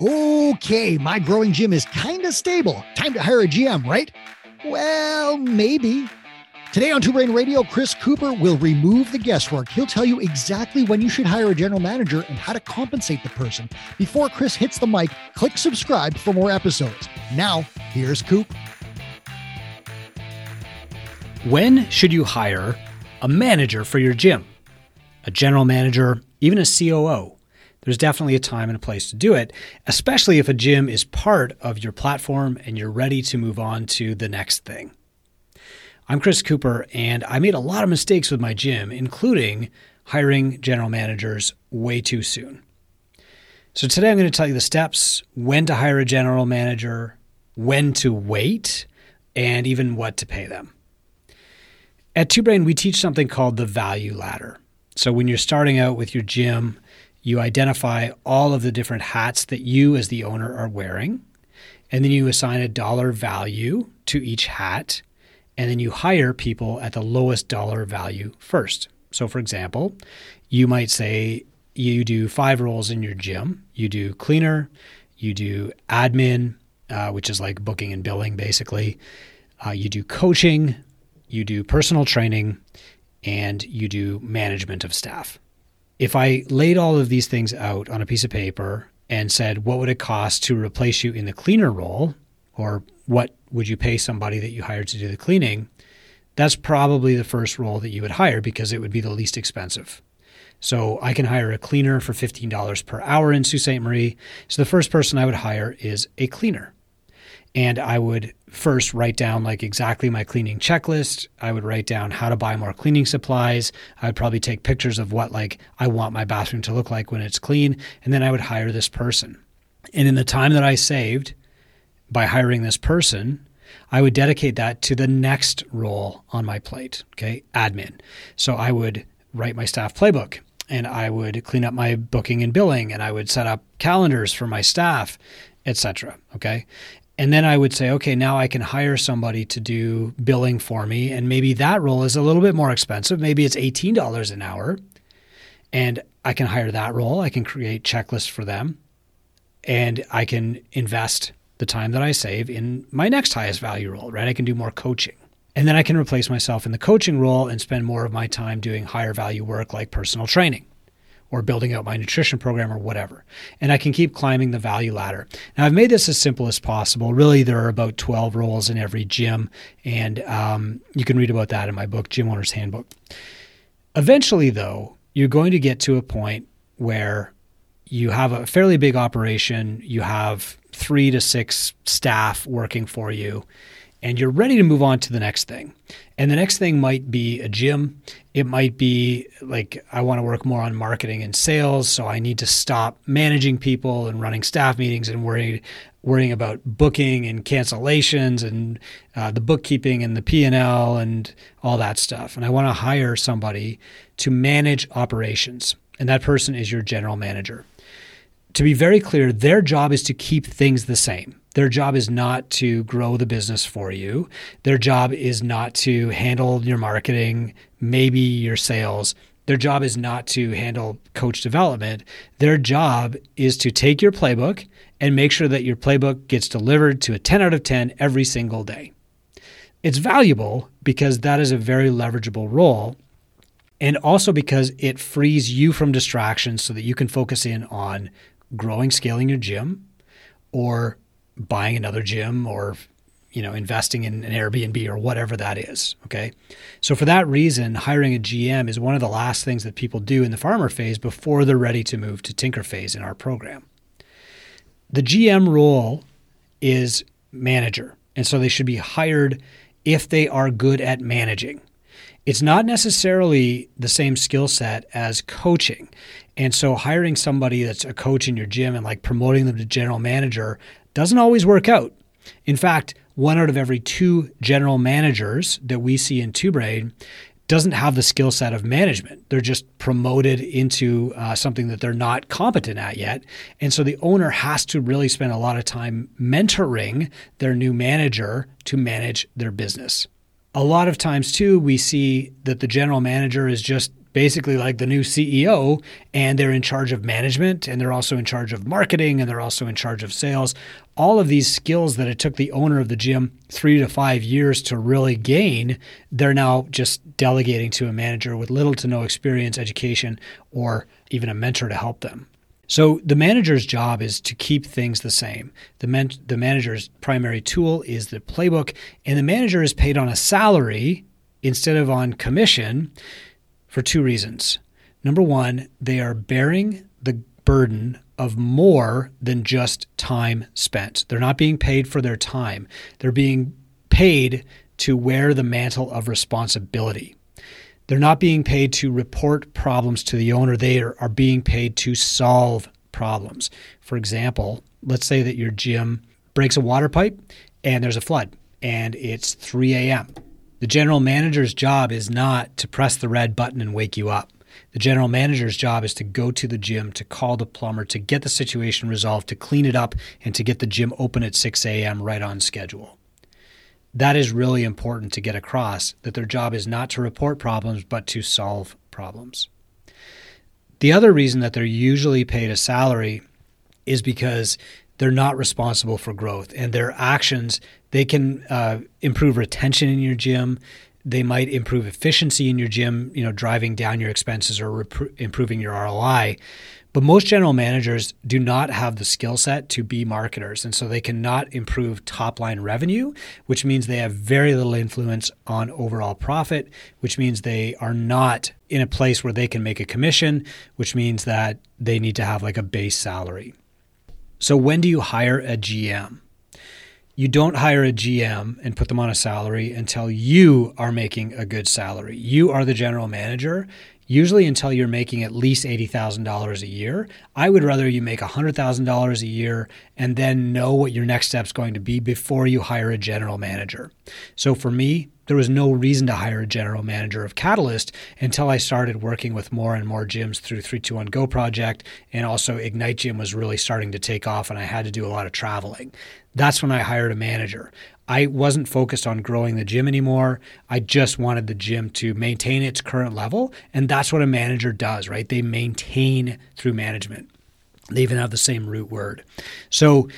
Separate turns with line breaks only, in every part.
Okay, my growing gym is kind of stable. Time to hire a GM, right? Well, maybe. Today on Two Brain Radio, Chris Cooper will remove the guesswork. He'll tell you exactly when you should hire a general manager and how to compensate the person. Before Chris hits the mic, click subscribe for more episodes. Now, here's Coop.
When should you hire a manager for your gym? A general manager, even a COO? There's definitely a time and a place to do it, especially if a gym is part of your platform and you're ready to move on to the next thing. I'm Chris Cooper, and I made a lot of mistakes with my gym, including hiring general managers way too soon. So, today I'm going to tell you the steps when to hire a general manager, when to wait, and even what to pay them. At Two Brain, we teach something called the value ladder. So, when you're starting out with your gym, you identify all of the different hats that you, as the owner, are wearing. And then you assign a dollar value to each hat. And then you hire people at the lowest dollar value first. So, for example, you might say you do five roles in your gym you do cleaner, you do admin, uh, which is like booking and billing basically, uh, you do coaching, you do personal training, and you do management of staff if I laid all of these things out on a piece of paper and said, what would it cost to replace you in the cleaner role? Or what would you pay somebody that you hired to do the cleaning? That's probably the first role that you would hire because it would be the least expensive. So I can hire a cleaner for $15 per hour in Sault Ste. Marie. So the first person I would hire is a cleaner and I would first write down like exactly my cleaning checklist. I would write down how to buy more cleaning supplies. I would probably take pictures of what like I want my bathroom to look like when it's clean, and then I would hire this person. And in the time that I saved by hiring this person, I would dedicate that to the next role on my plate, okay? Admin. So I would write my staff playbook and I would clean up my booking and billing and I would set up calendars for my staff etc. Okay. And then I would say, okay, now I can hire somebody to do billing for me. And maybe that role is a little bit more expensive. Maybe it's $18 an hour. And I can hire that role. I can create checklists for them. And I can invest the time that I save in my next highest value role, right? I can do more coaching. And then I can replace myself in the coaching role and spend more of my time doing higher value work like personal training or building out my nutrition program or whatever. And I can keep climbing the value ladder. Now, I've made this as simple as possible. Really, there are about 12 roles in every gym, and um, you can read about that in my book, Gym Owner's Handbook. Eventually, though, you're going to get to a point where you have a fairly big operation, you have three to six staff working for you, and you're ready to move on to the next thing. And the next thing might be a gym. It might be like, I want to work more on marketing and sales. So I need to stop managing people and running staff meetings and worrying, worrying about booking and cancellations and uh, the bookkeeping and the P&L and all that stuff. And I want to hire somebody to manage operations. And that person is your general manager. To be very clear, their job is to keep things the same. Their job is not to grow the business for you. Their job is not to handle your marketing, maybe your sales. Their job is not to handle coach development. Their job is to take your playbook and make sure that your playbook gets delivered to a 10 out of 10 every single day. It's valuable because that is a very leverageable role. And also because it frees you from distractions so that you can focus in on growing, scaling your gym or buying another gym or you know investing in an Airbnb or whatever that is okay so for that reason hiring a GM is one of the last things that people do in the farmer phase before they're ready to move to tinker phase in our program the GM role is manager and so they should be hired if they are good at managing it's not necessarily the same skill set as coaching. And so hiring somebody that's a coach in your gym and like promoting them to general manager doesn't always work out. In fact, one out of every two general managers that we see in Two doesn't have the skill set of management. They're just promoted into uh, something that they're not competent at yet. And so the owner has to really spend a lot of time mentoring their new manager to manage their business. A lot of times, too, we see that the general manager is just basically like the new CEO, and they're in charge of management, and they're also in charge of marketing, and they're also in charge of sales. All of these skills that it took the owner of the gym three to five years to really gain, they're now just delegating to a manager with little to no experience, education, or even a mentor to help them. So the manager's job is to keep things the same. The, man- the manager's primary tool is the playbook, and the manager is paid on a salary instead of on commission for two reasons. Number one, they are bearing the burden of more than just time spent. They're not being paid for their time, they're being paid to wear the mantle of responsibility. They're not being paid to report problems to the owner. They are, are being paid to solve problems. For example, let's say that your gym breaks a water pipe and there's a flood and it's 3 a.m. The general manager's job is not to press the red button and wake you up. The general manager's job is to go to the gym, to call the plumber, to get the situation resolved, to clean it up, and to get the gym open at 6 a.m. right on schedule that is really important to get across that their job is not to report problems, but to solve problems. The other reason that they're usually paid a salary is because they're not responsible for growth and their actions they can uh, improve retention in your gym they might improve efficiency in your gym you know driving down your expenses or rep- improving your roi but most general managers do not have the skill set to be marketers. And so they cannot improve top line revenue, which means they have very little influence on overall profit, which means they are not in a place where they can make a commission, which means that they need to have like a base salary. So when do you hire a GM? You don't hire a GM and put them on a salary until you are making a good salary. You are the general manager usually until you're making at least $80,000 a year. I would rather you make $100,000 a year and then know what your next step's going to be before you hire a general manager. So for me, there was no reason to hire a general manager of Catalyst until I started working with more and more gyms through 321 Go project and also Ignite Gym was really starting to take off and I had to do a lot of traveling. That's when I hired a manager. I wasn't focused on growing the gym anymore. I just wanted the gym to maintain its current level. And that's what a manager does, right? They maintain through management. They even have the same root word. So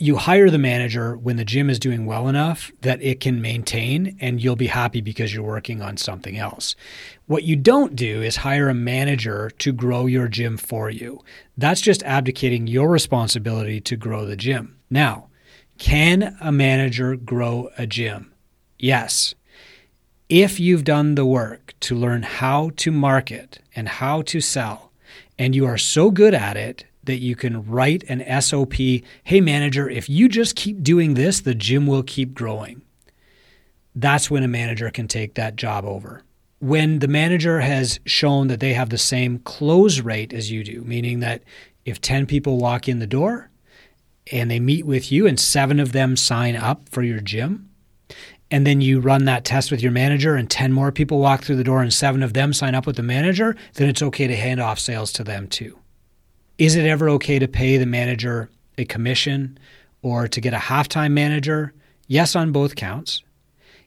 you hire the manager when the gym is doing well enough that it can maintain and you'll be happy because you're working on something else. What you don't do is hire a manager to grow your gym for you. That's just abdicating your responsibility to grow the gym. Now, can a manager grow a gym? Yes. If you've done the work to learn how to market and how to sell, and you are so good at it that you can write an SOP hey, manager, if you just keep doing this, the gym will keep growing. That's when a manager can take that job over. When the manager has shown that they have the same close rate as you do, meaning that if 10 people walk in the door, and they meet with you, and seven of them sign up for your gym. And then you run that test with your manager, and 10 more people walk through the door, and seven of them sign up with the manager, then it's okay to hand off sales to them too. Is it ever okay to pay the manager a commission or to get a halftime manager? Yes, on both counts.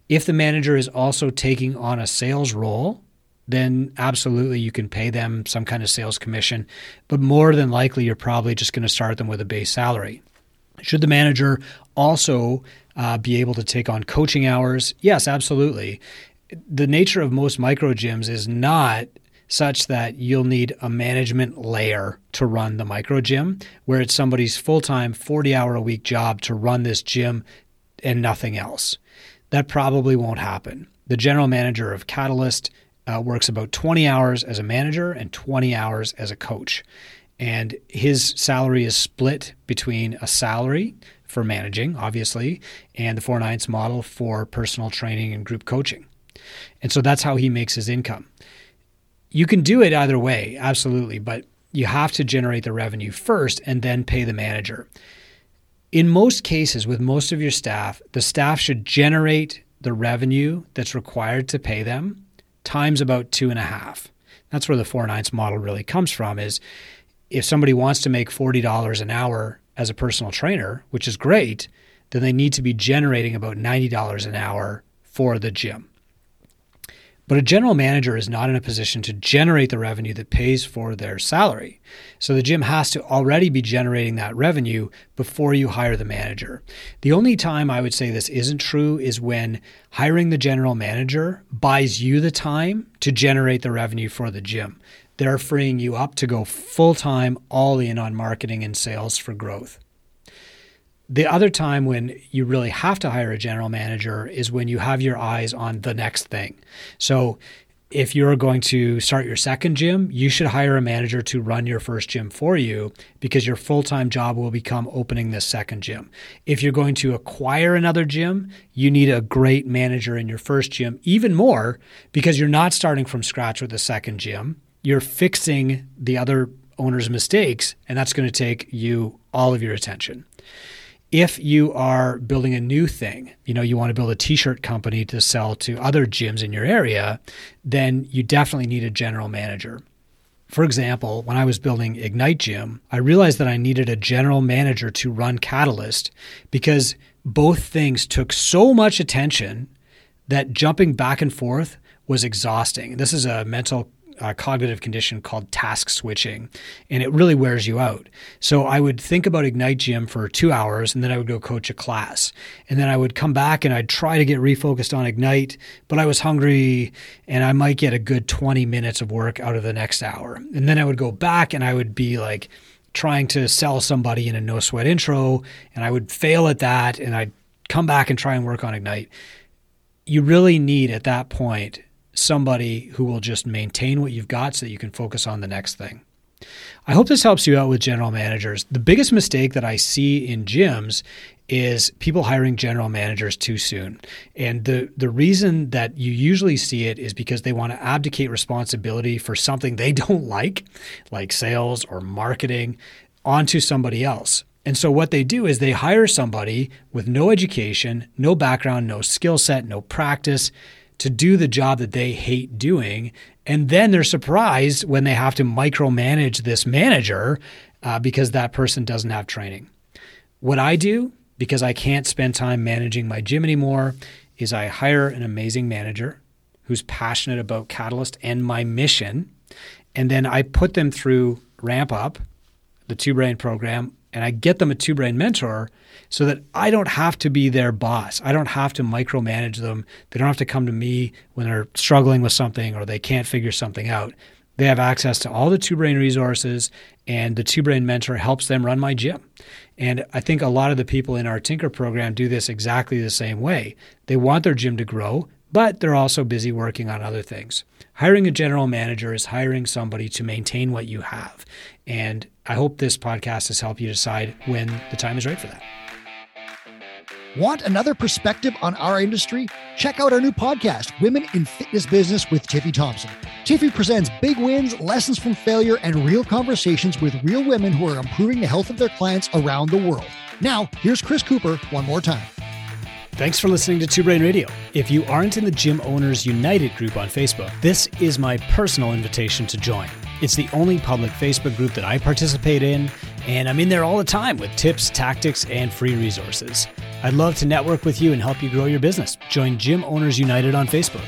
If the manager is also taking on a sales role, then absolutely you can pay them some kind of sales commission. But more than likely, you're probably just going to start them with a base salary. Should the manager also uh, be able to take on coaching hours? Yes, absolutely. The nature of most micro gyms is not such that you'll need a management layer to run the micro gym, where it's somebody's full time, 40 hour a week job to run this gym and nothing else. That probably won't happen. The general manager of Catalyst uh, works about 20 hours as a manager and 20 hours as a coach. And his salary is split between a salary for managing, obviously, and the four ninths model for personal training and group coaching. And so that's how he makes his income. You can do it either way, absolutely, but you have to generate the revenue first and then pay the manager. In most cases, with most of your staff, the staff should generate the revenue that's required to pay them times about two and a half. That's where the four ninths model really comes from is if somebody wants to make $40 an hour as a personal trainer, which is great, then they need to be generating about $90 an hour for the gym. But a general manager is not in a position to generate the revenue that pays for their salary. So the gym has to already be generating that revenue before you hire the manager. The only time I would say this isn't true is when hiring the general manager buys you the time to generate the revenue for the gym. They're freeing you up to go full time, all in on marketing and sales for growth. The other time when you really have to hire a general manager is when you have your eyes on the next thing. So, if you're going to start your second gym, you should hire a manager to run your first gym for you because your full time job will become opening this second gym. If you're going to acquire another gym, you need a great manager in your first gym, even more because you're not starting from scratch with a second gym. You're fixing the other owner's mistakes, and that's going to take you all of your attention if you are building a new thing, you know, you want to build a t-shirt company to sell to other gyms in your area, then you definitely need a general manager. For example, when I was building Ignite Gym, I realized that I needed a general manager to run Catalyst because both things took so much attention that jumping back and forth was exhausting. This is a mental cognitive condition called task switching, and it really wears you out. So I would think about Ignite Gym for two hours, and then I would go coach a class, and then I would come back and I'd try to get refocused on Ignite, but I was hungry, and I might get a good 20 minutes of work out of the next hour, and then I would go back and I would be like trying to sell somebody in a no sweat intro, and I would fail at that, and I'd come back and try and work on Ignite. You really need at that point somebody who will just maintain what you've got so that you can focus on the next thing. I hope this helps you out with general managers. The biggest mistake that I see in gyms is people hiring general managers too soon. And the the reason that you usually see it is because they want to abdicate responsibility for something they don't like, like sales or marketing, onto somebody else. And so what they do is they hire somebody with no education, no background, no skill set, no practice to do the job that they hate doing. And then they're surprised when they have to micromanage this manager uh, because that person doesn't have training. What I do, because I can't spend time managing my gym anymore, is I hire an amazing manager who's passionate about Catalyst and my mission. And then I put them through Ramp Up, the two brain program, and I get them a two brain mentor so that I don't have to be their boss. I don't have to micromanage them. They don't have to come to me when they're struggling with something or they can't figure something out. They have access to all the two brain resources, and the two brain mentor helps them run my gym. And I think a lot of the people in our Tinker program do this exactly the same way. They want their gym to grow, but they're also busy working on other things. Hiring a general manager is hiring somebody to maintain what you have. And I hope this podcast has helped you decide when the time is right for that.
Want another perspective on our industry? Check out our new podcast, Women in Fitness Business with Tiffy Thompson. Tiffy presents big wins, lessons from failure, and real conversations with real women who are improving the health of their clients around the world. Now, here's Chris Cooper one more time.
Thanks for listening to Two Brain Radio. If you aren't in the Gym Owners United group on Facebook, this is my personal invitation to join. It's the only public Facebook group that I participate in, and I'm in there all the time with tips, tactics, and free resources. I'd love to network with you and help you grow your business. Join Gym Owners United on Facebook.